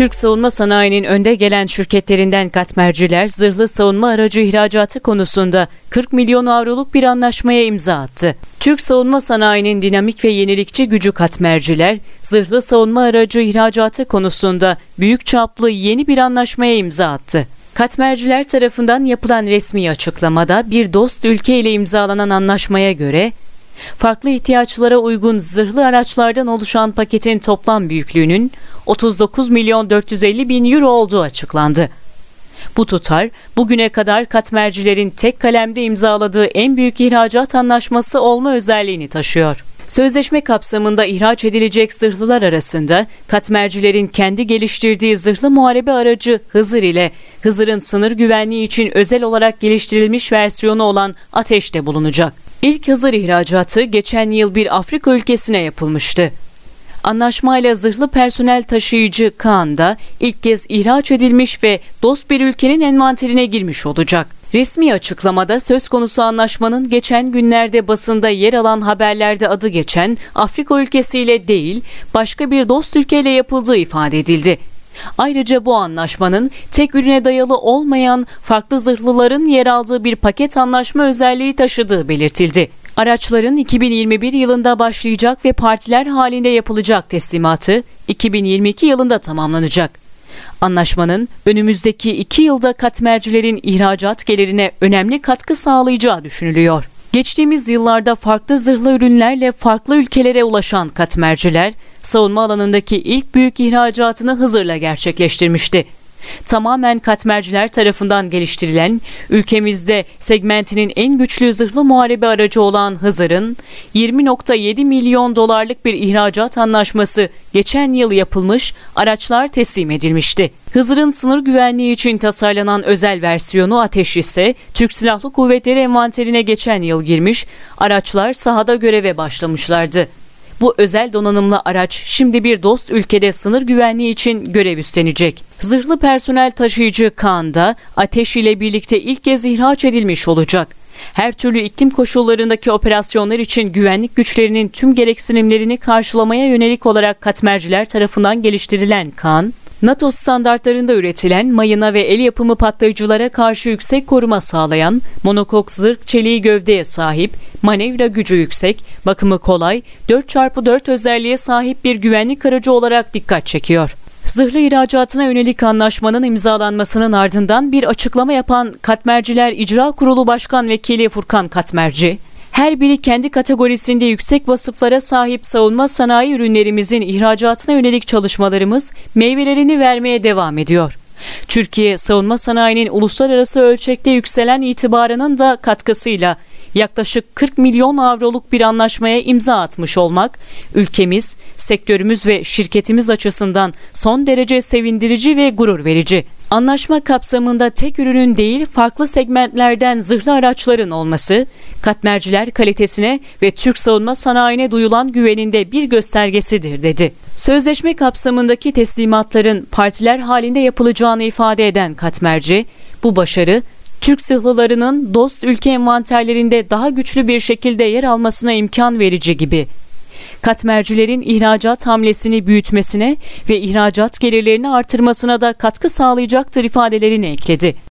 Türk savunma sanayinin önde gelen şirketlerinden katmerciler zırhlı savunma aracı ihracatı konusunda 40 milyon avroluk bir anlaşmaya imza attı. Türk savunma sanayinin dinamik ve yenilikçi gücü katmerciler zırhlı savunma aracı ihracatı konusunda büyük çaplı yeni bir anlaşmaya imza attı. Katmerciler tarafından yapılan resmi açıklamada bir dost ülke ile imzalanan anlaşmaya göre farklı ihtiyaçlara uygun zırhlı araçlardan oluşan paketin toplam büyüklüğünün 39 milyon 450 bin euro olduğu açıklandı. Bu tutar bugüne kadar katmercilerin tek kalemde imzaladığı en büyük ihracat anlaşması olma özelliğini taşıyor. Sözleşme kapsamında ihraç edilecek zırhlılar arasında katmercilerin kendi geliştirdiği zırhlı muharebe aracı Hızır ile Hızır'ın sınır güvenliği için özel olarak geliştirilmiş versiyonu olan Ateş de bulunacak. İlk Hızır ihracatı geçen yıl bir Afrika ülkesine yapılmıştı. Anlaşmayla zırhlı personel taşıyıcı Kaan da ilk kez ihraç edilmiş ve dost bir ülkenin envanterine girmiş olacak. Resmi açıklamada söz konusu anlaşmanın geçen günlerde basında yer alan haberlerde adı geçen Afrika ülkesiyle değil başka bir dost ülkeyle yapıldığı ifade edildi. Ayrıca bu anlaşmanın tek ürüne dayalı olmayan farklı zırhlıların yer aldığı bir paket anlaşma özelliği taşıdığı belirtildi. Araçların 2021 yılında başlayacak ve partiler halinde yapılacak teslimatı 2022 yılında tamamlanacak. Anlaşmanın önümüzdeki iki yılda katmercilerin ihracat gelirine önemli katkı sağlayacağı düşünülüyor. Geçtiğimiz yıllarda farklı zırhlı ürünlerle farklı ülkelere ulaşan katmerciler, savunma alanındaki ilk büyük ihracatını Hızır'la gerçekleştirmişti tamamen katmerciler tarafından geliştirilen, ülkemizde segmentinin en güçlü zırhlı muharebe aracı olan Hızır'ın 20.7 milyon dolarlık bir ihracat anlaşması geçen yıl yapılmış, araçlar teslim edilmişti. Hızır'ın sınır güvenliği için tasarlanan özel versiyonu Ateş ise Türk Silahlı Kuvvetleri envanterine geçen yıl girmiş, araçlar sahada göreve başlamışlardı. Bu özel donanımlı araç şimdi bir dost ülkede sınır güvenliği için görev üstlenecek. Zırhlı personel taşıyıcı Kaan da ateş ile birlikte ilk kez ihraç edilmiş olacak. Her türlü iklim koşullarındaki operasyonlar için güvenlik güçlerinin tüm gereksinimlerini karşılamaya yönelik olarak katmerciler tarafından geliştirilen Kaan, NATO standartlarında üretilen mayına ve el yapımı patlayıcılara karşı yüksek koruma sağlayan monokok zırh çeliği gövdeye sahip, manevra gücü yüksek, bakımı kolay, 4x4 özelliğe sahip bir güvenlik aracı olarak dikkat çekiyor. Zırhlı ihracatına yönelik anlaşmanın imzalanmasının ardından bir açıklama yapan Katmerciler İcra Kurulu Başkan Vekili Furkan Katmerci, her biri kendi kategorisinde yüksek vasıflara sahip savunma sanayi ürünlerimizin ihracatına yönelik çalışmalarımız meyvelerini vermeye devam ediyor. Türkiye savunma sanayinin uluslararası ölçekte yükselen itibarının da katkısıyla yaklaşık 40 milyon avroluk bir anlaşmaya imza atmış olmak ülkemiz, sektörümüz ve şirketimiz açısından son derece sevindirici ve gurur verici. Anlaşma kapsamında tek ürünün değil farklı segmentlerden zırhlı araçların olması, katmerciler kalitesine ve Türk savunma sanayine duyulan güveninde bir göstergesidir dedi. Sözleşme kapsamındaki teslimatların partiler halinde yapılacağını ifade eden katmerci, bu başarı Türk zırhlılarının dost ülke envanterlerinde daha güçlü bir şekilde yer almasına imkan verici gibi. Katmercilerin ihracat hamlesini büyütmesine ve ihracat gelirlerini artırmasına da katkı sağlayacaktır ifadelerini ekledi.